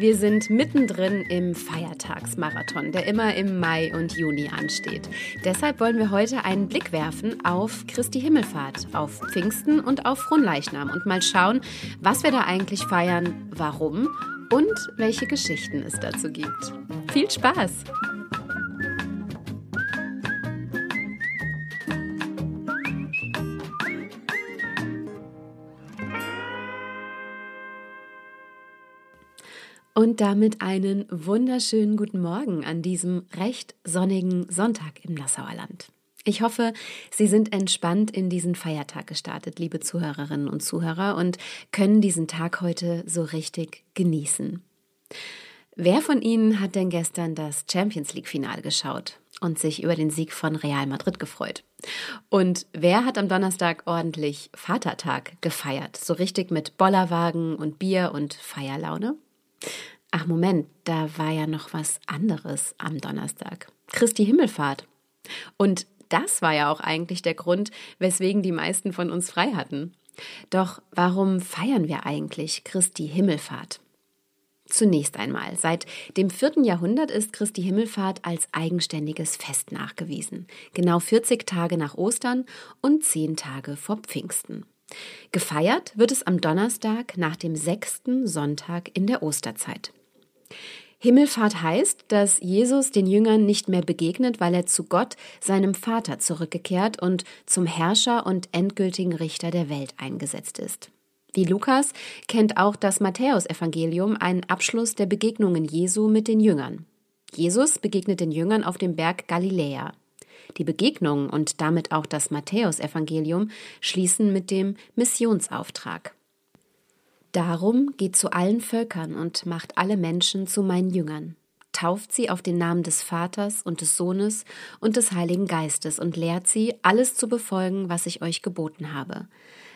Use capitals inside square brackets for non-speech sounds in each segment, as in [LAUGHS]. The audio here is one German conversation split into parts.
Wir sind mittendrin im Feiertagsmarathon, der immer im Mai und Juni ansteht. Deshalb wollen wir heute einen Blick werfen auf Christi Himmelfahrt, auf Pfingsten und auf Fronleichnam und mal schauen, was wir da eigentlich feiern, warum und welche Geschichten es dazu gibt. Viel Spaß! Und damit einen wunderschönen guten Morgen an diesem recht sonnigen Sonntag im Nassauer Land. Ich hoffe, Sie sind entspannt in diesen Feiertag gestartet, liebe Zuhörerinnen und Zuhörer, und können diesen Tag heute so richtig genießen. Wer von Ihnen hat denn gestern das Champions League-Final geschaut und sich über den Sieg von Real Madrid gefreut? Und wer hat am Donnerstag ordentlich Vatertag gefeiert? So richtig mit Bollerwagen und Bier und Feierlaune? Ach Moment, da war ja noch was anderes am Donnerstag. Christi Himmelfahrt. Und das war ja auch eigentlich der Grund, weswegen die meisten von uns frei hatten. Doch warum feiern wir eigentlich Christi Himmelfahrt? Zunächst einmal, seit dem vierten Jahrhundert ist Christi Himmelfahrt als eigenständiges Fest nachgewiesen. Genau 40 Tage nach Ostern und 10 Tage vor Pfingsten. Gefeiert wird es am Donnerstag nach dem sechsten Sonntag in der Osterzeit. Himmelfahrt heißt, dass Jesus den Jüngern nicht mehr begegnet, weil er zu Gott, seinem Vater, zurückgekehrt und zum Herrscher und endgültigen Richter der Welt eingesetzt ist. Wie Lukas kennt auch das Matthäusevangelium einen Abschluss der Begegnungen Jesu mit den Jüngern. Jesus begegnet den Jüngern auf dem Berg Galiläa. Die Begegnung und damit auch das Matthäusevangelium schließen mit dem Missionsauftrag. Darum geht zu allen Völkern und macht alle Menschen zu meinen Jüngern. Tauft sie auf den Namen des Vaters und des Sohnes und des Heiligen Geistes und lehrt sie, alles zu befolgen, was ich euch geboten habe.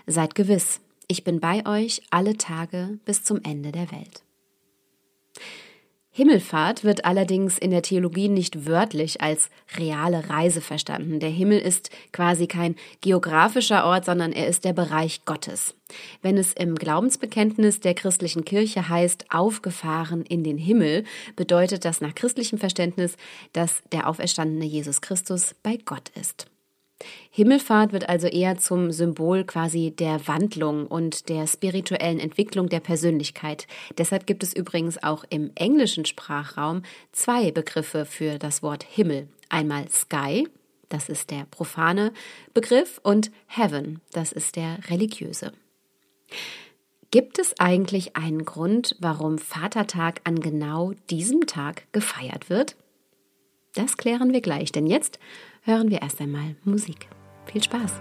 Seid gewiss, ich bin bei euch alle Tage bis zum Ende der Welt. Himmelfahrt wird allerdings in der Theologie nicht wörtlich als reale Reise verstanden. Der Himmel ist quasi kein geografischer Ort, sondern er ist der Bereich Gottes. Wenn es im Glaubensbekenntnis der christlichen Kirche heißt, aufgefahren in den Himmel, bedeutet das nach christlichem Verständnis, dass der auferstandene Jesus Christus bei Gott ist. Himmelfahrt wird also eher zum Symbol quasi der Wandlung und der spirituellen Entwicklung der Persönlichkeit. Deshalb gibt es übrigens auch im englischen Sprachraum zwei Begriffe für das Wort Himmel. Einmal Sky, das ist der profane Begriff, und Heaven, das ist der religiöse. Gibt es eigentlich einen Grund, warum Vatertag an genau diesem Tag gefeiert wird? Das klären wir gleich, denn jetzt hören wir erst einmal Musik. Viel Spaß!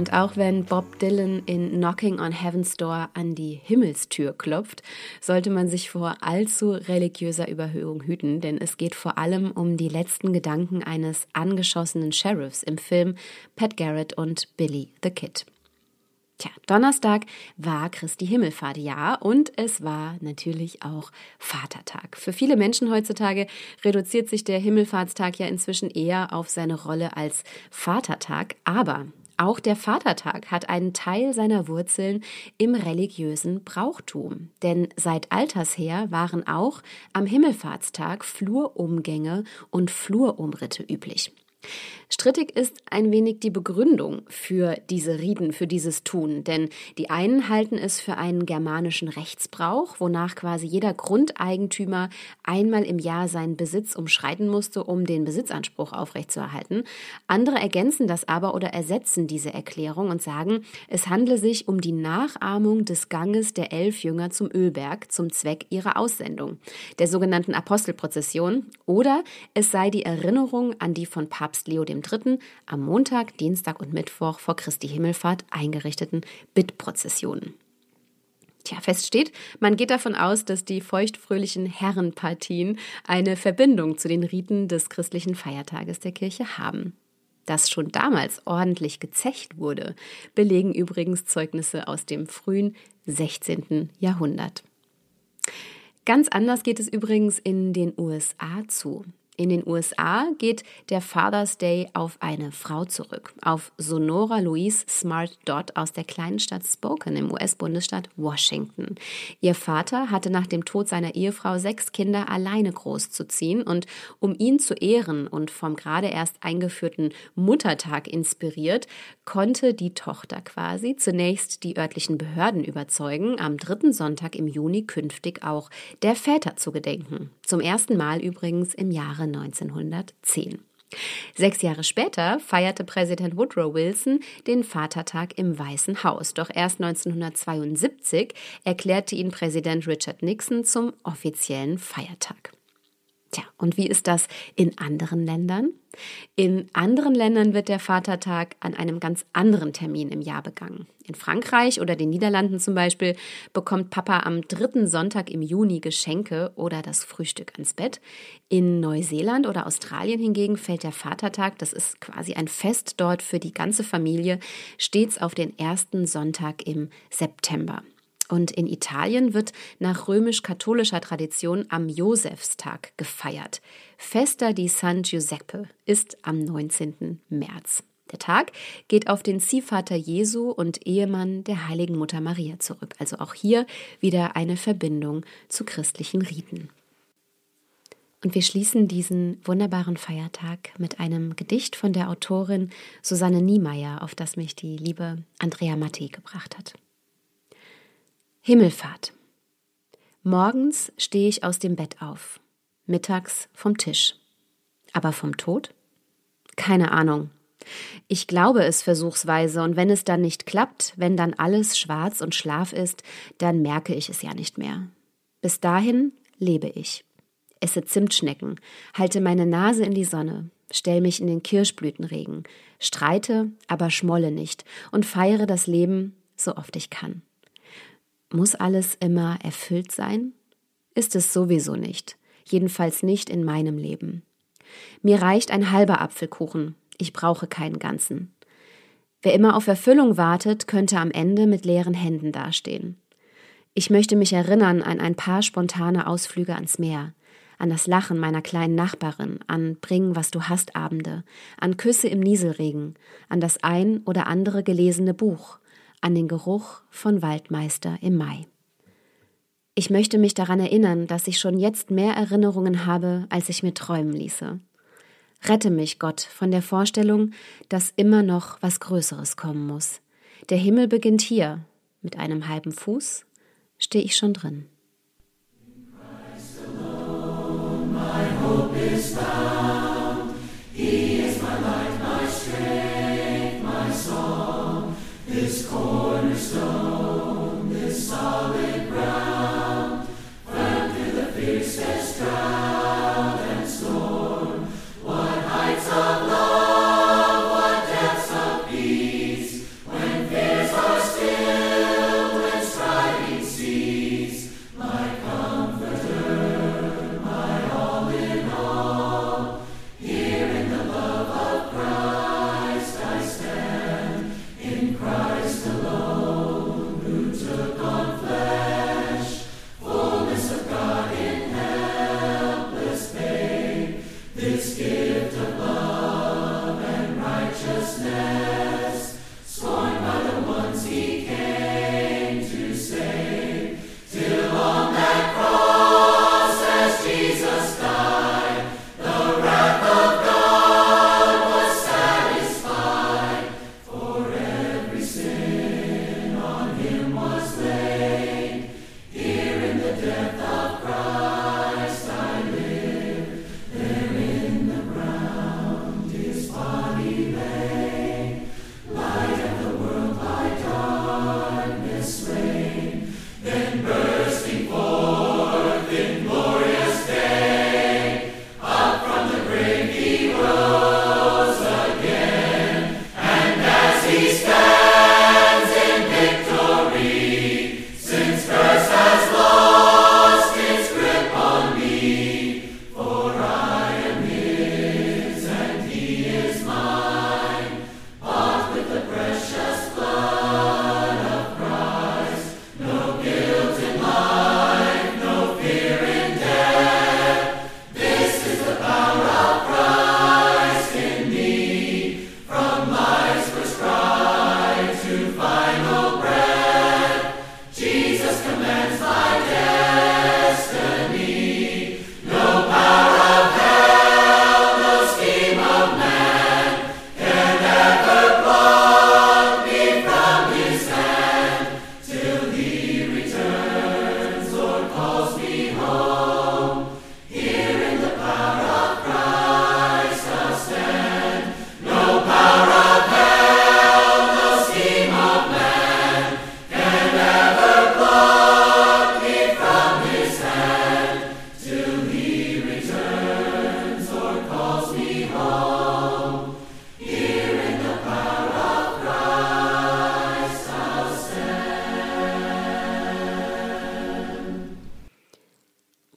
Und auch wenn Bob Dylan in Knocking on Heaven's Door an die Himmelstür klopft, sollte man sich vor allzu religiöser Überhöhung hüten, denn es geht vor allem um die letzten Gedanken eines angeschossenen Sheriffs im Film Pat Garrett und Billy the Kid. Tja, Donnerstag war Christi Himmelfahrt, ja, und es war natürlich auch Vatertag. Für viele Menschen heutzutage reduziert sich der Himmelfahrtstag ja inzwischen eher auf seine Rolle als Vatertag, aber auch der Vatertag hat einen Teil seiner Wurzeln im religiösen Brauchtum. Denn seit alters her waren auch am Himmelfahrtstag Flurumgänge und Flurumritte üblich. Strittig ist ein wenig die Begründung für diese Riten, für dieses Tun, denn die einen halten es für einen germanischen Rechtsbrauch, wonach quasi jeder Grundeigentümer einmal im Jahr seinen Besitz umschreiten musste, um den Besitzanspruch aufrechtzuerhalten. Andere ergänzen das aber oder ersetzen diese Erklärung und sagen, es handle sich um die Nachahmung des Ganges der elf Jünger zum Ölberg zum Zweck ihrer Aussendung, der sogenannten Apostelprozession, oder es sei die Erinnerung an die von Papst Leo III. am Montag, Dienstag und Mittwoch vor Christi Himmelfahrt eingerichteten Bittprozessionen. Tja, fest steht, man geht davon aus, dass die feuchtfröhlichen Herrenpartien eine Verbindung zu den Riten des christlichen Feiertages der Kirche haben. Dass schon damals ordentlich gezecht wurde, belegen übrigens Zeugnisse aus dem frühen 16. Jahrhundert. Ganz anders geht es übrigens in den USA zu. In den USA geht der Father's Day auf eine Frau zurück, auf Sonora Louise Smart Dodd aus der kleinen Stadt Spokane im US-Bundesstaat Washington. Ihr Vater hatte nach dem Tod seiner Ehefrau sechs Kinder alleine großzuziehen und um ihn zu ehren und vom gerade erst eingeführten Muttertag inspiriert, konnte die Tochter quasi zunächst die örtlichen Behörden überzeugen, am dritten Sonntag im Juni künftig auch der Väter zu gedenken. Zum ersten Mal übrigens im Jahre 1910. Sechs Jahre später feierte Präsident Woodrow Wilson den Vatertag im Weißen Haus. Doch erst 1972 erklärte ihn Präsident Richard Nixon zum offiziellen Feiertag. Tja, und wie ist das in anderen Ländern? In anderen Ländern wird der Vatertag an einem ganz anderen Termin im Jahr begangen. In Frankreich oder den Niederlanden zum Beispiel bekommt Papa am dritten Sonntag im Juni Geschenke oder das Frühstück ans Bett. In Neuseeland oder Australien hingegen fällt der Vatertag, das ist quasi ein Fest dort für die ganze Familie, stets auf den ersten Sonntag im September. Und in Italien wird nach römisch-katholischer Tradition am Josefstag gefeiert. Festa di San Giuseppe ist am 19. März. Der Tag geht auf den Ziehvater Jesu und Ehemann der heiligen Mutter Maria zurück. Also auch hier wieder eine Verbindung zu christlichen Riten. Und wir schließen diesen wunderbaren Feiertag mit einem Gedicht von der Autorin Susanne Niemeyer, auf das mich die liebe Andrea Matti gebracht hat. Himmelfahrt. Morgens stehe ich aus dem Bett auf, mittags vom Tisch. Aber vom Tod? Keine Ahnung. Ich glaube es versuchsweise, und wenn es dann nicht klappt, wenn dann alles schwarz und Schlaf ist, dann merke ich es ja nicht mehr. Bis dahin lebe ich. Esse Zimtschnecken, halte meine Nase in die Sonne, stell mich in den Kirschblütenregen, streite, aber schmolle nicht und feiere das Leben so oft ich kann. Muss alles immer erfüllt sein? Ist es sowieso nicht, jedenfalls nicht in meinem Leben. Mir reicht ein halber Apfelkuchen, ich brauche keinen ganzen. Wer immer auf Erfüllung wartet, könnte am Ende mit leeren Händen dastehen. Ich möchte mich erinnern an ein paar spontane Ausflüge ans Meer, an das Lachen meiner kleinen Nachbarin, an Bring, was du hast Abende, an Küsse im Nieselregen, an das ein oder andere gelesene Buch, an den Geruch von Waldmeister im Mai. Ich möchte mich daran erinnern, dass ich schon jetzt mehr Erinnerungen habe, als ich mir träumen ließe. Rette mich, Gott, von der Vorstellung, dass immer noch was Größeres kommen muss. Der Himmel beginnt hier. Mit einem halben Fuß stehe ich schon drin. cornerstone.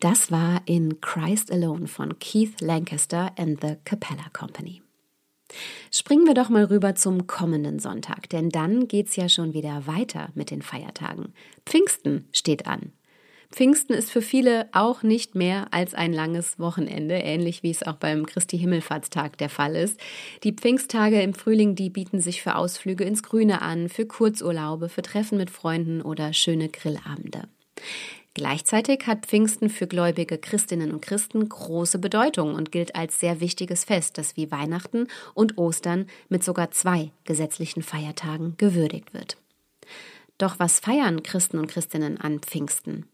Das war in Christ Alone von Keith Lancaster and the Capella Company. Springen wir doch mal rüber zum kommenden Sonntag, denn dann geht's ja schon wieder weiter mit den Feiertagen. Pfingsten steht an. Pfingsten ist für viele auch nicht mehr als ein langes Wochenende, ähnlich wie es auch beim Christi Himmelfahrtstag der Fall ist. Die Pfingsttage im Frühling, die bieten sich für Ausflüge ins Grüne an, für Kurzurlaube, für Treffen mit Freunden oder schöne Grillabende. Gleichzeitig hat Pfingsten für gläubige Christinnen und Christen große Bedeutung und gilt als sehr wichtiges Fest, das wie Weihnachten und Ostern mit sogar zwei gesetzlichen Feiertagen gewürdigt wird. Doch was feiern Christen und Christinnen an Pfingsten?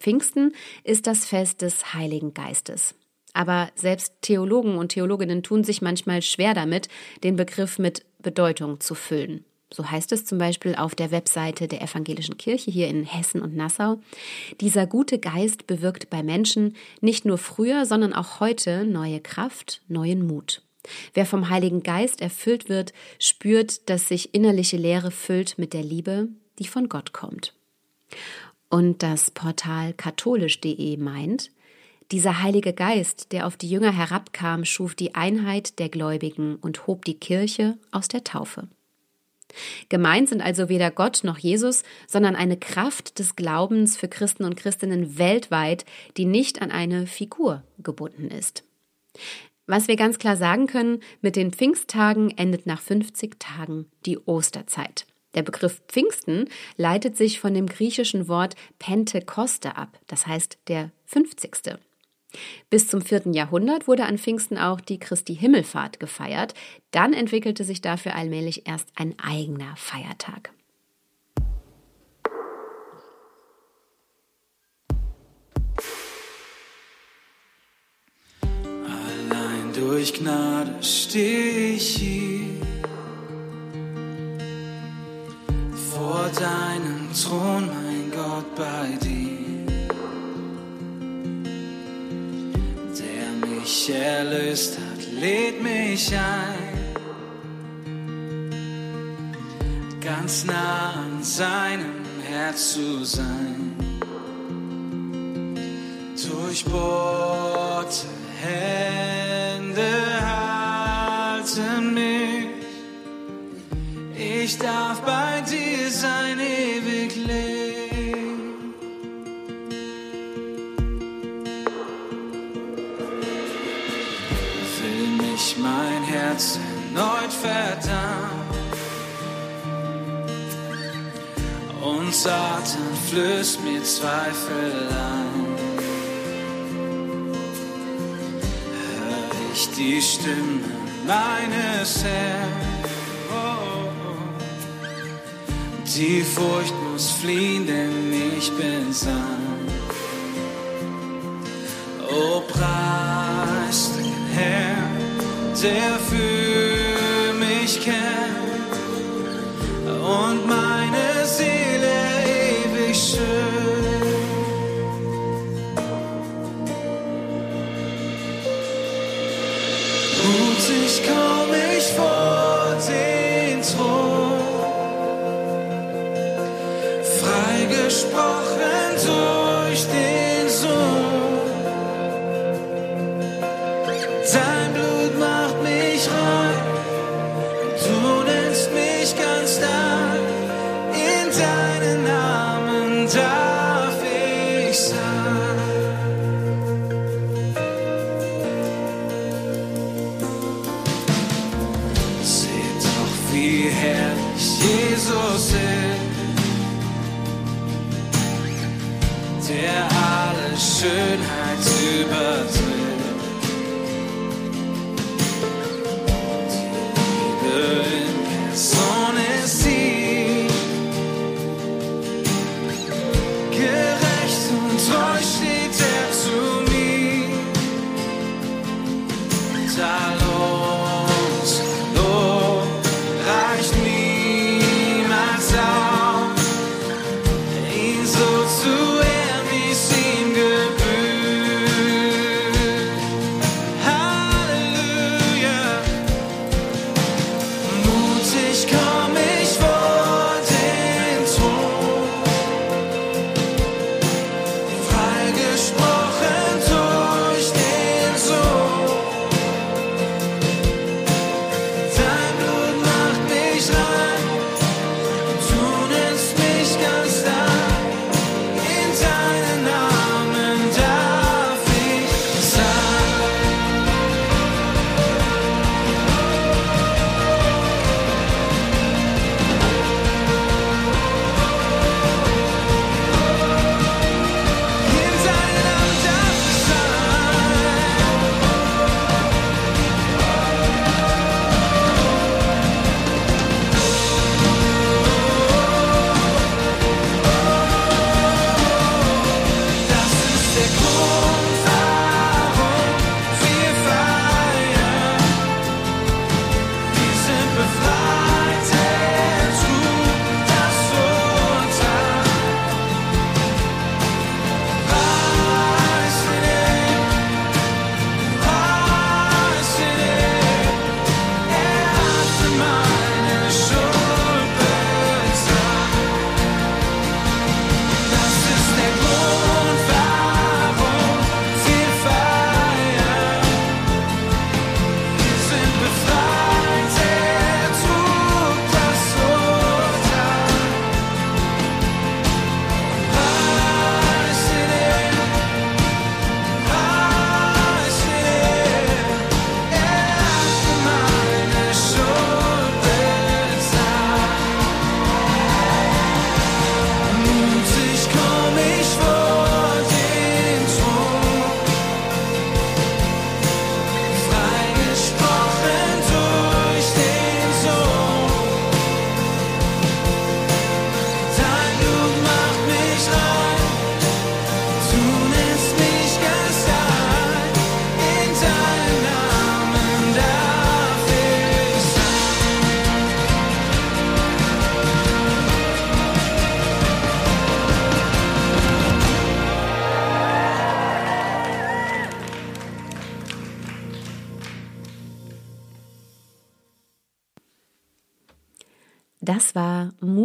Pfingsten ist das Fest des Heiligen Geistes. Aber selbst Theologen und Theologinnen tun sich manchmal schwer damit, den Begriff mit Bedeutung zu füllen. So heißt es zum Beispiel auf der Webseite der Evangelischen Kirche hier in Hessen und Nassau. Dieser gute Geist bewirkt bei Menschen nicht nur früher, sondern auch heute neue Kraft, neuen Mut. Wer vom Heiligen Geist erfüllt wird, spürt, dass sich innerliche Leere füllt mit der Liebe, die von Gott kommt. Und das Portal katholisch.de meint, dieser Heilige Geist, der auf die Jünger herabkam, schuf die Einheit der Gläubigen und hob die Kirche aus der Taufe. Gemeint sind also weder Gott noch Jesus, sondern eine Kraft des Glaubens für Christen und Christinnen weltweit, die nicht an eine Figur gebunden ist. Was wir ganz klar sagen können, mit den Pfingsttagen endet nach 50 Tagen die Osterzeit. Der Begriff Pfingsten leitet sich von dem griechischen Wort Pentekoste ab, das heißt der 50. Bis zum vierten Jahrhundert wurde an Pfingsten auch die Christi Himmelfahrt gefeiert. Dann entwickelte sich dafür allmählich erst ein eigener Feiertag. Allein durch Gnade stehe ich hier vor deinem Thron, mein Gott, bei dir. Mich erlöst hat, lädt mich ein. Ganz nah an seinem Herz zu sein. Durchbohrte Hände halten mich. Ich darf bei dir sein, ewig Herz erneut verdammt. Und Satan flößt mir Zweifel an. Hör ich die Stimme meines Herrn. Die Furcht muss fliehen, denn ich bin sanft. Oh, preis den Herrn der für mich kämpft und meine wie herrlich Jesus ist, der alle Schönheit übertrifft.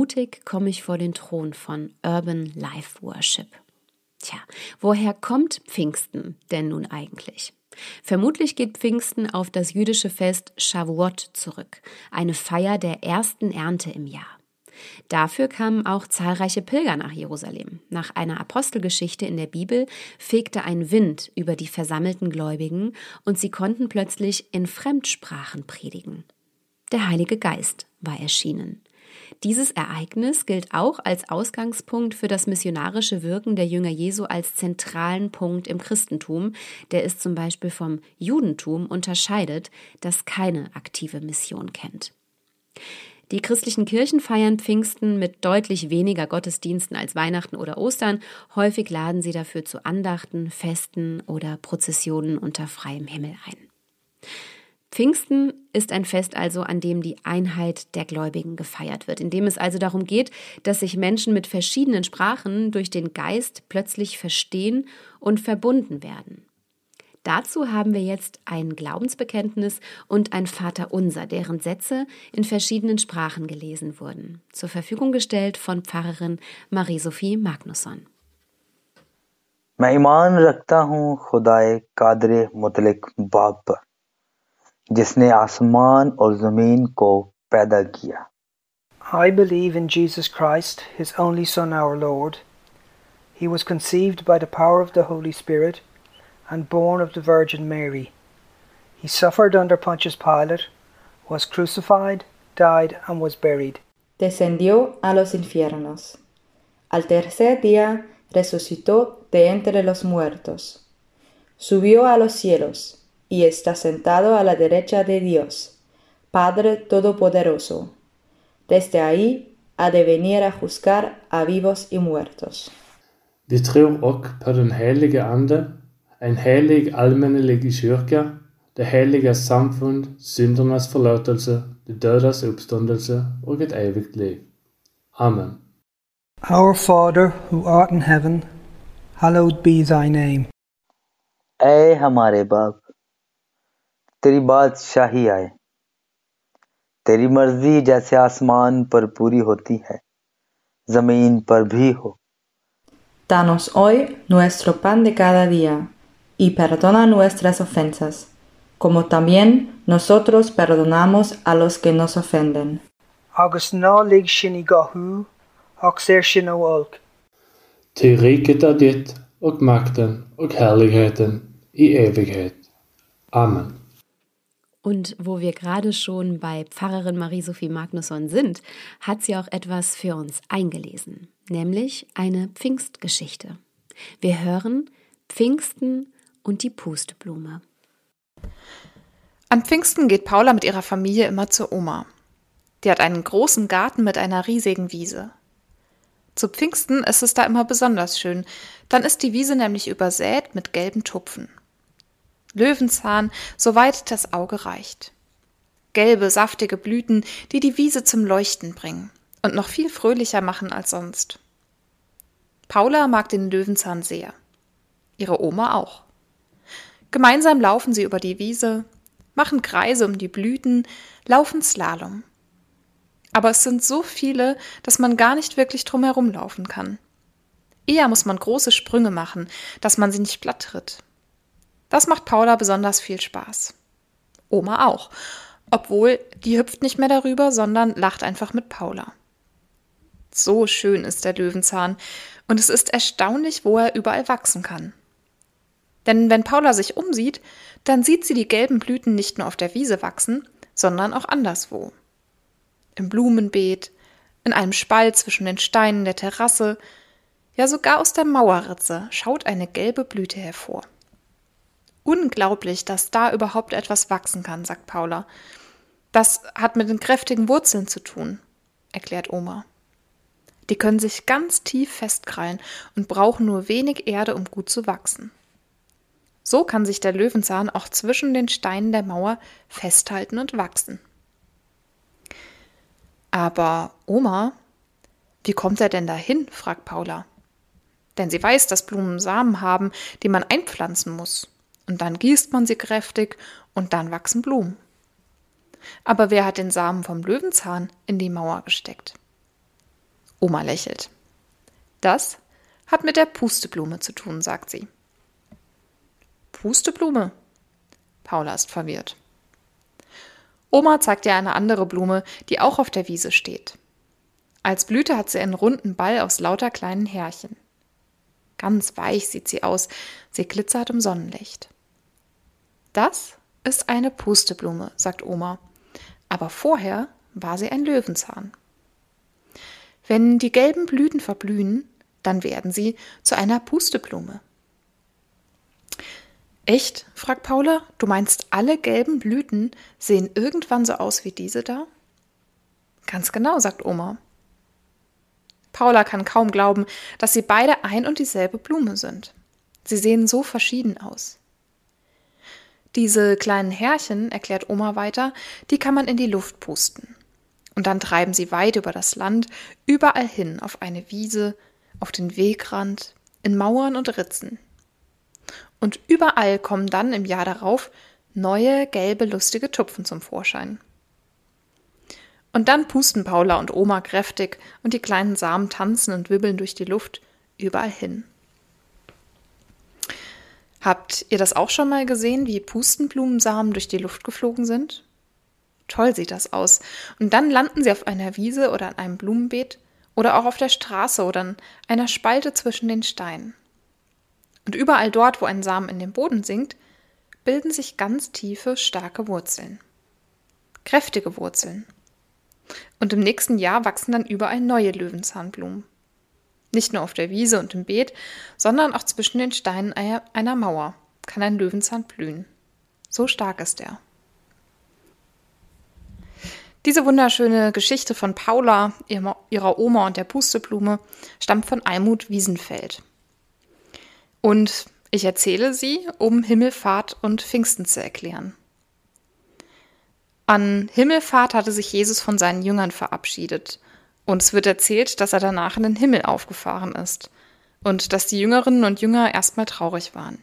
Mutig komme ich vor den Thron von Urban Life Worship. Tja, woher kommt Pfingsten denn nun eigentlich? Vermutlich geht Pfingsten auf das jüdische Fest Shavuot zurück, eine Feier der ersten Ernte im Jahr. Dafür kamen auch zahlreiche Pilger nach Jerusalem. Nach einer Apostelgeschichte in der Bibel fegte ein Wind über die versammelten Gläubigen und sie konnten plötzlich in Fremdsprachen predigen. Der Heilige Geist war erschienen. Dieses Ereignis gilt auch als Ausgangspunkt für das missionarische Wirken der Jünger Jesu als zentralen Punkt im Christentum, der es zum Beispiel vom Judentum unterscheidet, das keine aktive Mission kennt. Die christlichen Kirchen feiern Pfingsten mit deutlich weniger Gottesdiensten als Weihnachten oder Ostern. Häufig laden sie dafür zu Andachten, Festen oder Prozessionen unter freiem Himmel ein. Pfingsten ist ein Fest also, an dem die Einheit der Gläubigen gefeiert wird, in dem es also darum geht, dass sich Menschen mit verschiedenen Sprachen durch den Geist plötzlich verstehen und verbunden werden. Dazu haben wir jetzt ein Glaubensbekenntnis und ein Vaterunser, deren Sätze in verschiedenen Sprachen gelesen wurden. Zur Verfügung gestellt von Pfarrerin Marie-Sophie Magnusson. मैं ईमान रखता हूँ खुदाए कादर मुतलिक बाप पर जिसने आसमान और जमीन को पैदा किया I believe in Jesus Christ, his only Son, our Lord. He was conceived by the power of the Holy Spirit and born of the Virgin Mary. He suffered under Pontius Pilate, was crucified, died, and was buried. Descendió a los infiernos. Al tercer día resucitó de entre los muertos. Subió a los cielos y está sentado a la derecha de Dios, Padre Todopoderoso. Desde ahí ha de venir a juzgar a vivos y muertos. Vi tror också på den helige Ande, en helig allmännelig kyrka, det heliga samfund, syndernas förlåtelse, de dödas uppståndelse och ett evigt liv. Amen. Our Father, who art in heaven, hallowed be thy name. ऐ हमारे बाप तेरी बादशाही आए तेरी मर्ज़ी जैसे आसमान पर पूरी होती है ज़मीन पर भी हो Danos hoy nuestro pan de cada día, y perdona nuestras ofensas, como también nosotros perdonamos a los que nos ofenden. Agus ná lig sin i gathú, ach sér sin ó olc. Till riket är ditt och makten och härligheten i evighet. Amen. Und wo wir gerade schon bei Pfarrerin Marie-Sophie Magnusson sind, hat sie auch etwas für uns eingelesen, nämlich eine Pfingstgeschichte. Wir hören Pfingsten und die Pusteblume. An Pfingsten geht Paula mit ihrer Familie immer zur Oma. Die hat einen großen Garten mit einer riesigen Wiese. Zu Pfingsten ist es da immer besonders schön. Dann ist die Wiese nämlich übersät mit gelben Tupfen. Löwenzahn, soweit das Auge reicht. Gelbe, saftige Blüten, die die Wiese zum Leuchten bringen und noch viel fröhlicher machen als sonst. Paula mag den Löwenzahn sehr. Ihre Oma auch. Gemeinsam laufen sie über die Wiese, machen Kreise um die Blüten, laufen Slalom. Aber es sind so viele, dass man gar nicht wirklich drumherum laufen kann. Eher muss man große Sprünge machen, dass man sie nicht platt tritt. Das macht Paula besonders viel Spaß. Oma auch. Obwohl, die hüpft nicht mehr darüber, sondern lacht einfach mit Paula. So schön ist der Löwenzahn und es ist erstaunlich, wo er überall wachsen kann. Denn wenn Paula sich umsieht, dann sieht sie die gelben Blüten nicht nur auf der Wiese wachsen, sondern auch anderswo. Im Blumenbeet, in einem Spalt zwischen den Steinen der Terrasse, ja sogar aus der Mauerritze schaut eine gelbe Blüte hervor. Unglaublich, dass da überhaupt etwas wachsen kann, sagt Paula. Das hat mit den kräftigen Wurzeln zu tun, erklärt Oma. Die können sich ganz tief festkrallen und brauchen nur wenig Erde, um gut zu wachsen. So kann sich der Löwenzahn auch zwischen den Steinen der Mauer festhalten und wachsen. Aber Oma, wie kommt er denn dahin? fragt Paula. Denn sie weiß, dass Blumen Samen haben, die man einpflanzen muss. Und dann gießt man sie kräftig und dann wachsen Blumen. Aber wer hat den Samen vom Löwenzahn in die Mauer gesteckt? Oma lächelt. Das hat mit der Pusteblume zu tun, sagt sie. Pusteblume? Paula ist verwirrt. Oma zeigt ihr eine andere Blume, die auch auf der Wiese steht. Als Blüte hat sie einen runden Ball aus lauter kleinen Härchen. Ganz weich sieht sie aus, sie glitzert im Sonnenlicht. Das ist eine Pusteblume, sagt Oma. Aber vorher war sie ein Löwenzahn. Wenn die gelben Blüten verblühen, dann werden sie zu einer Pusteblume. Echt? fragt Paula. Du meinst, alle gelben Blüten sehen irgendwann so aus wie diese da? Ganz genau, sagt Oma. Paula kann kaum glauben, dass sie beide ein und dieselbe Blume sind. Sie sehen so verschieden aus. Diese kleinen Härchen, erklärt Oma weiter, die kann man in die Luft pusten. Und dann treiben sie weit über das Land, überall hin, auf eine Wiese, auf den Wegrand, in Mauern und Ritzen. Und überall kommen dann im Jahr darauf neue, gelbe, lustige Tupfen zum Vorschein. Und dann pusten Paula und Oma kräftig und die kleinen Samen tanzen und wibbeln durch die Luft überall hin. Habt ihr das auch schon mal gesehen, wie Pustenblumensamen durch die Luft geflogen sind? Toll sieht das aus. Und dann landen sie auf einer Wiese oder an einem Blumenbeet oder auch auf der Straße oder an einer Spalte zwischen den Steinen. Und überall dort, wo ein Samen in den Boden sinkt, bilden sich ganz tiefe, starke Wurzeln. Kräftige Wurzeln. Und im nächsten Jahr wachsen dann überall neue Löwenzahnblumen. Nicht nur auf der Wiese und im Beet, sondern auch zwischen den Steinen einer Mauer kann ein Löwenzahn blühen. So stark ist er. Diese wunderschöne Geschichte von Paula, ihrer Oma und der Pusteblume, stammt von Almut Wiesenfeld. Und ich erzähle sie, um Himmelfahrt und Pfingsten zu erklären. An Himmelfahrt hatte sich Jesus von seinen Jüngern verabschiedet und es wird erzählt, dass er danach in den Himmel aufgefahren ist und dass die Jüngerinnen und Jünger erstmal traurig waren.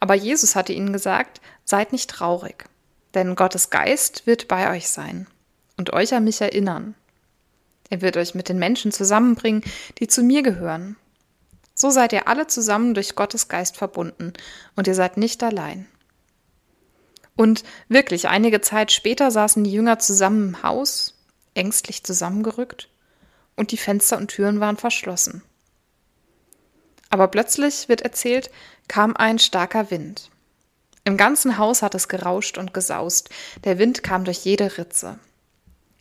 Aber Jesus hatte ihnen gesagt, seid nicht traurig, denn Gottes Geist wird bei euch sein und euch an mich erinnern. Er wird euch mit den Menschen zusammenbringen, die zu mir gehören. So seid ihr alle zusammen durch Gottes Geist verbunden und ihr seid nicht allein. Und wirklich, einige Zeit später saßen die Jünger zusammen im Haus ängstlich zusammengerückt und die Fenster und Türen waren verschlossen. Aber plötzlich, wird erzählt, kam ein starker Wind. Im ganzen Haus hat es gerauscht und gesaust, der Wind kam durch jede Ritze.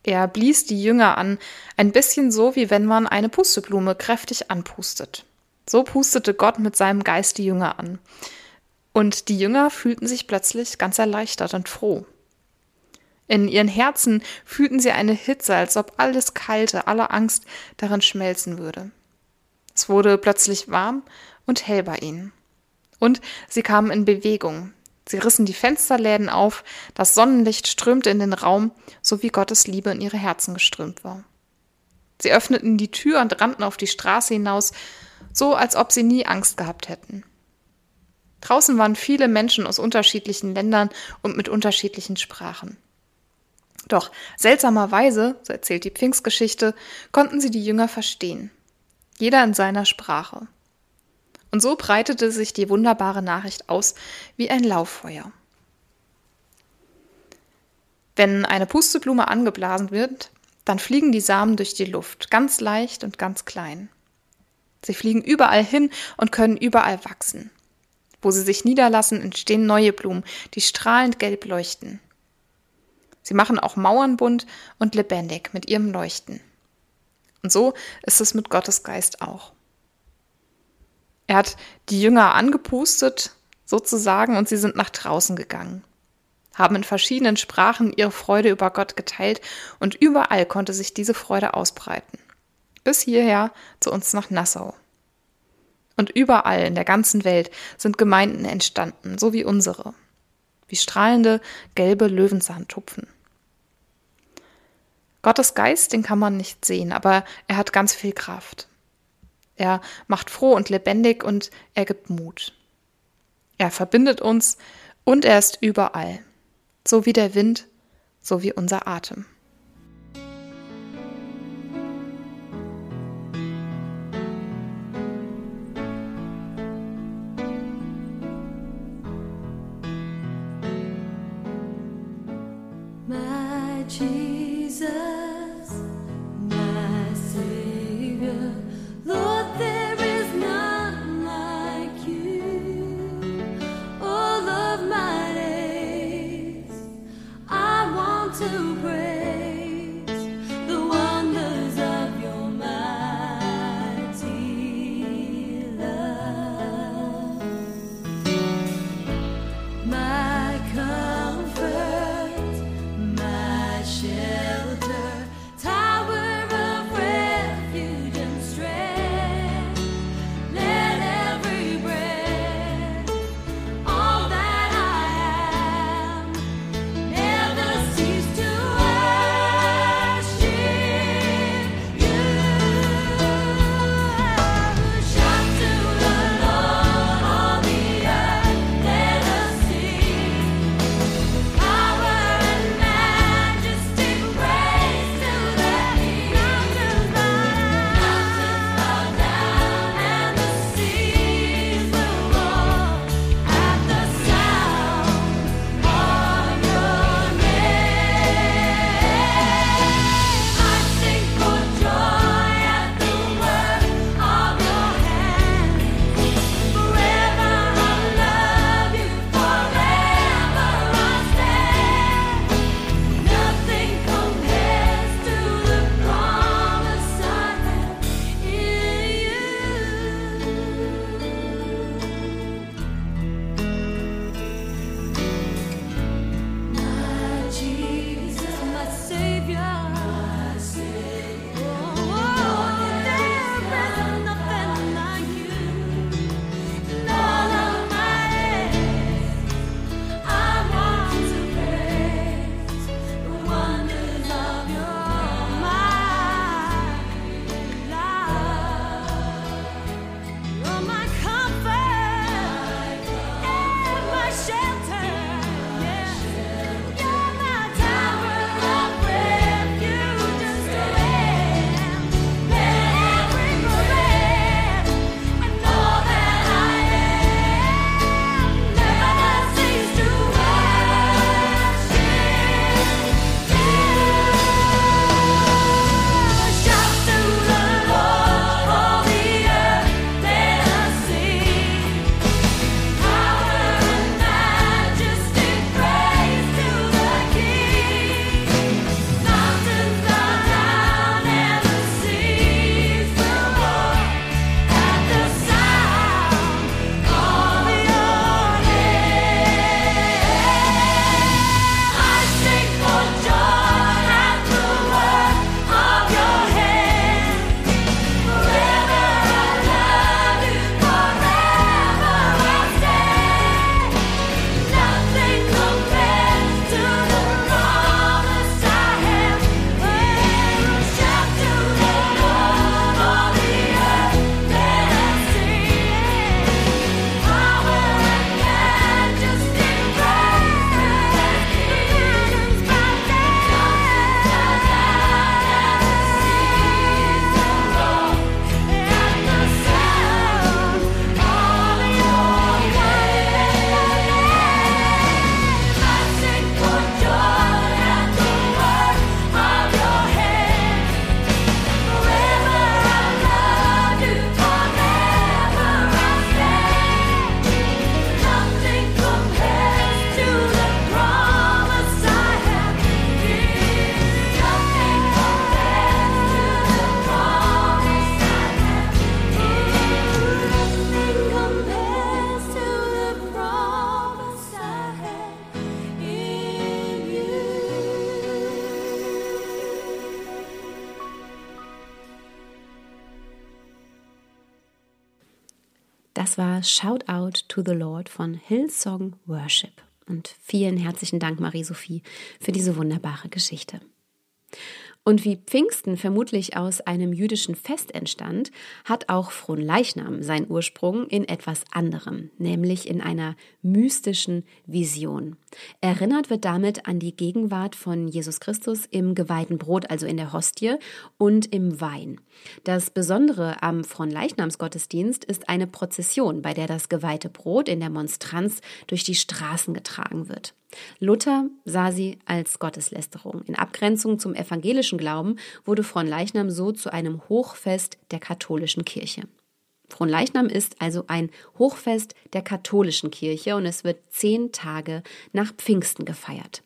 Er blies die Jünger an, ein bisschen so, wie wenn man eine Pusteblume kräftig anpustet. So pustete Gott mit seinem Geist die Jünger an. Und die Jünger fühlten sich plötzlich ganz erleichtert und froh. In ihren Herzen fühlten sie eine Hitze, als ob alles Kalte, aller Angst darin schmelzen würde. Es wurde plötzlich warm und hell bei ihnen. Und sie kamen in Bewegung. Sie rissen die Fensterläden auf, das Sonnenlicht strömte in den Raum, so wie Gottes Liebe in ihre Herzen geströmt war. Sie öffneten die Tür und rannten auf die Straße hinaus, so als ob sie nie Angst gehabt hätten. Draußen waren viele Menschen aus unterschiedlichen Ländern und mit unterschiedlichen Sprachen. Doch seltsamerweise, so erzählt die Pfingstgeschichte, konnten sie die Jünger verstehen. Jeder in seiner Sprache. Und so breitete sich die wunderbare Nachricht aus wie ein Lauffeuer. Wenn eine Pusteblume angeblasen wird, dann fliegen die Samen durch die Luft, ganz leicht und ganz klein. Sie fliegen überall hin und können überall wachsen. Wo sie sich niederlassen, entstehen neue Blumen, die strahlend gelb leuchten. Sie machen auch Mauern bunt und lebendig mit ihrem Leuchten. Und so ist es mit Gottes Geist auch. Er hat die Jünger angepustet, sozusagen, und sie sind nach draußen gegangen, haben in verschiedenen Sprachen ihre Freude über Gott geteilt und überall konnte sich diese Freude ausbreiten. Bis hierher zu uns nach Nassau. Und überall in der ganzen Welt sind Gemeinden entstanden, so wie unsere wie strahlende gelbe Löwenzahntupfen. Gottes Geist, den kann man nicht sehen, aber er hat ganz viel Kraft. Er macht froh und lebendig und er gibt Mut. Er verbindet uns und er ist überall. So wie der Wind, so wie unser Atem. Jesus. War Shout Out to the Lord von Hillsong Worship. Und vielen herzlichen Dank, Marie-Sophie, für diese wunderbare Geschichte. Und wie Pfingsten vermutlich aus einem jüdischen Fest entstand, hat auch Fronleichnam seinen Ursprung in etwas anderem, nämlich in einer mystischen Vision. Erinnert wird damit an die Gegenwart von Jesus Christus im geweihten Brot, also in der Hostie, und im Wein. Das Besondere am Fronleichnamsgottesdienst ist eine Prozession, bei der das geweihte Brot in der Monstranz durch die Straßen getragen wird. Luther sah sie als Gotteslästerung. In Abgrenzung zum evangelischen Glauben wurde Fronleichnam so zu einem Hochfest der katholischen Kirche. Fronleichnam ist also ein Hochfest der katholischen Kirche und es wird zehn Tage nach Pfingsten gefeiert.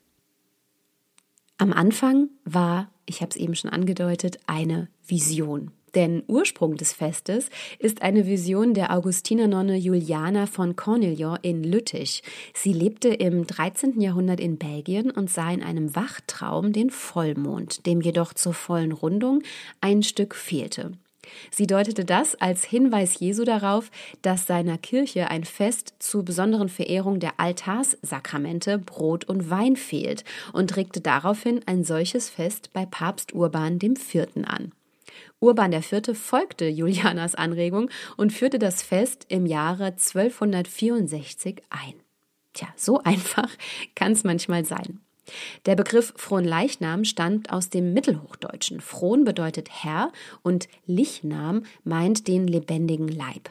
Am Anfang war, ich habe es eben schon angedeutet, eine Vision. Denn Ursprung des Festes ist eine Vision der Augustiner-Nonne Juliana von Cornelian in Lüttich. Sie lebte im 13. Jahrhundert in Belgien und sah in einem Wachtraum den Vollmond, dem jedoch zur vollen Rundung ein Stück fehlte. Sie deutete das als Hinweis Jesu darauf, dass seiner Kirche ein Fest zur besonderen Verehrung der Altarssakramente Brot und Wein fehlt und regte daraufhin ein solches Fest bei Papst Urban IV. an. Urban IV. folgte Julianas Anregung und führte das Fest im Jahre 1264 ein. Tja, so [LAUGHS] einfach kann es manchmal sein. Der Begriff Fronleichnam stammt aus dem Mittelhochdeutschen. Fron bedeutet Herr und Lichnam meint den lebendigen Leib.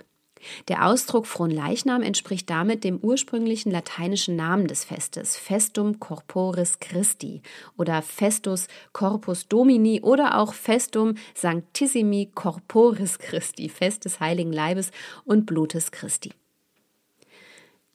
Der Ausdruck Fronleichnam entspricht damit dem ursprünglichen lateinischen Namen des Festes, Festum Corporis Christi oder Festus Corpus Domini oder auch Festum Sanctissimi Corporis Christi, Fest des heiligen Leibes und Blutes Christi.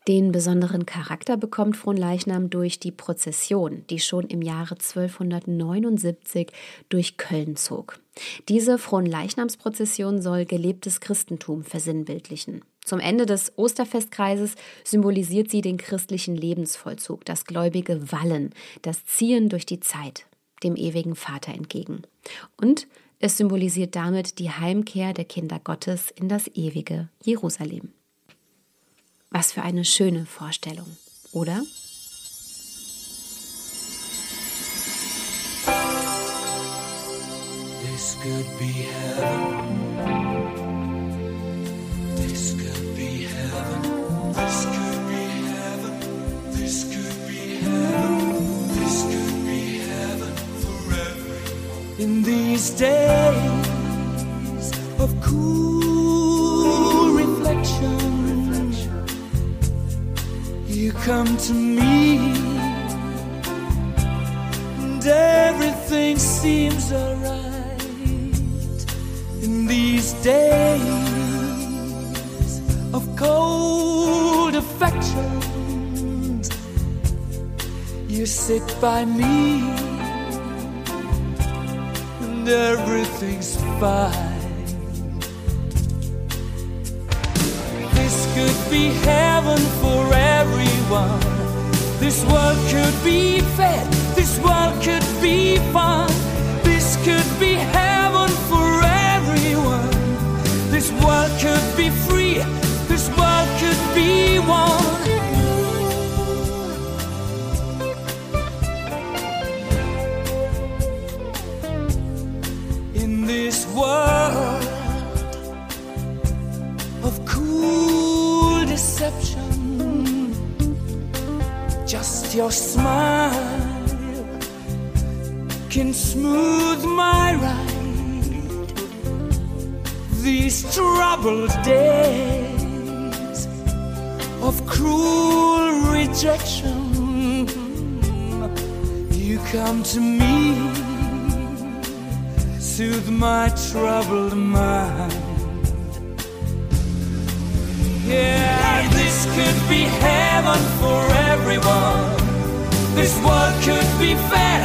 Den besonderen Charakter bekommt Fronleichnam durch die Prozession, die schon im Jahre 1279 durch Köln zog. Diese Fronleichnamsprozession soll gelebtes Christentum versinnbildlichen. Zum Ende des Osterfestkreises symbolisiert sie den christlichen Lebensvollzug, das gläubige Wallen, das Ziehen durch die Zeit, dem ewigen Vater entgegen. Und es symbolisiert damit die Heimkehr der Kinder Gottes in das ewige Jerusalem. Was für eine schöne Vorstellung, oder? This could be heaven. In these days of cool come to me, and everything seems alright in these days of cold affections. You sit by me, and everything's fine. Could be heaven for everyone. This world could be fed. This world could be fun. This could be heaven for everyone. This world could Your smile can smooth my ride. These troubled days of cruel rejection. You come to me, soothe my troubled mind. Yeah, this could be heaven for everyone. This world could be fair.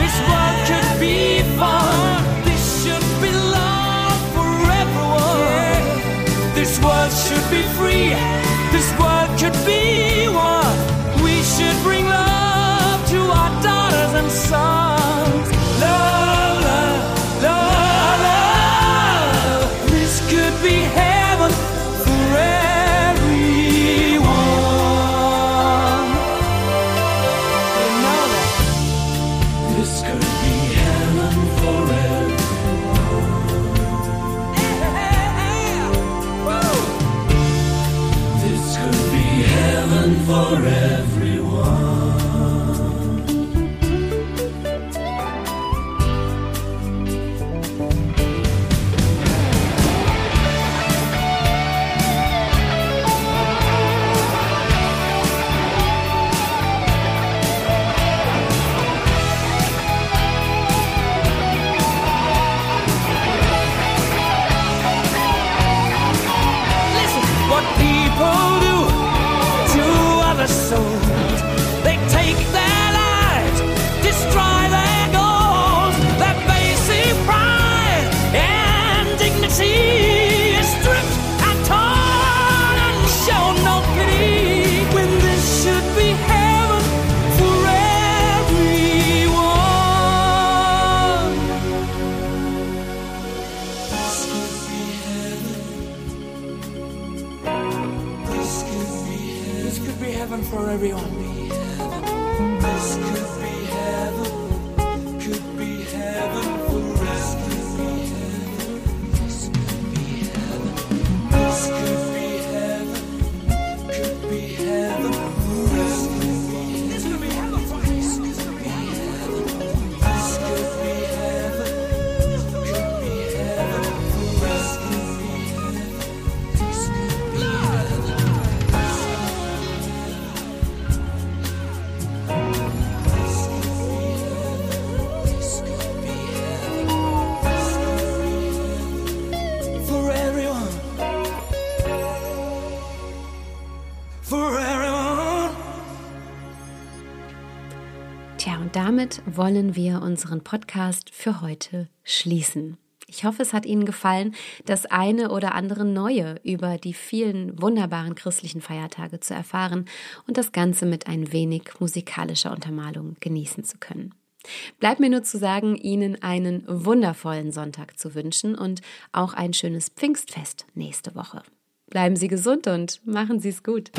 This world could be fun. This should be love for everyone. This world should be free. This world could be one. We should bring love to our daughters and sons. Love, love, love, love. This could be damit wollen wir unseren Podcast für heute schließen. Ich hoffe, es hat Ihnen gefallen, das eine oder andere Neue über die vielen wunderbaren christlichen Feiertage zu erfahren und das Ganze mit ein wenig musikalischer Untermalung genießen zu können. Bleibt mir nur zu sagen, Ihnen einen wundervollen Sonntag zu wünschen und auch ein schönes Pfingstfest nächste Woche. Bleiben Sie gesund und machen Sie es gut.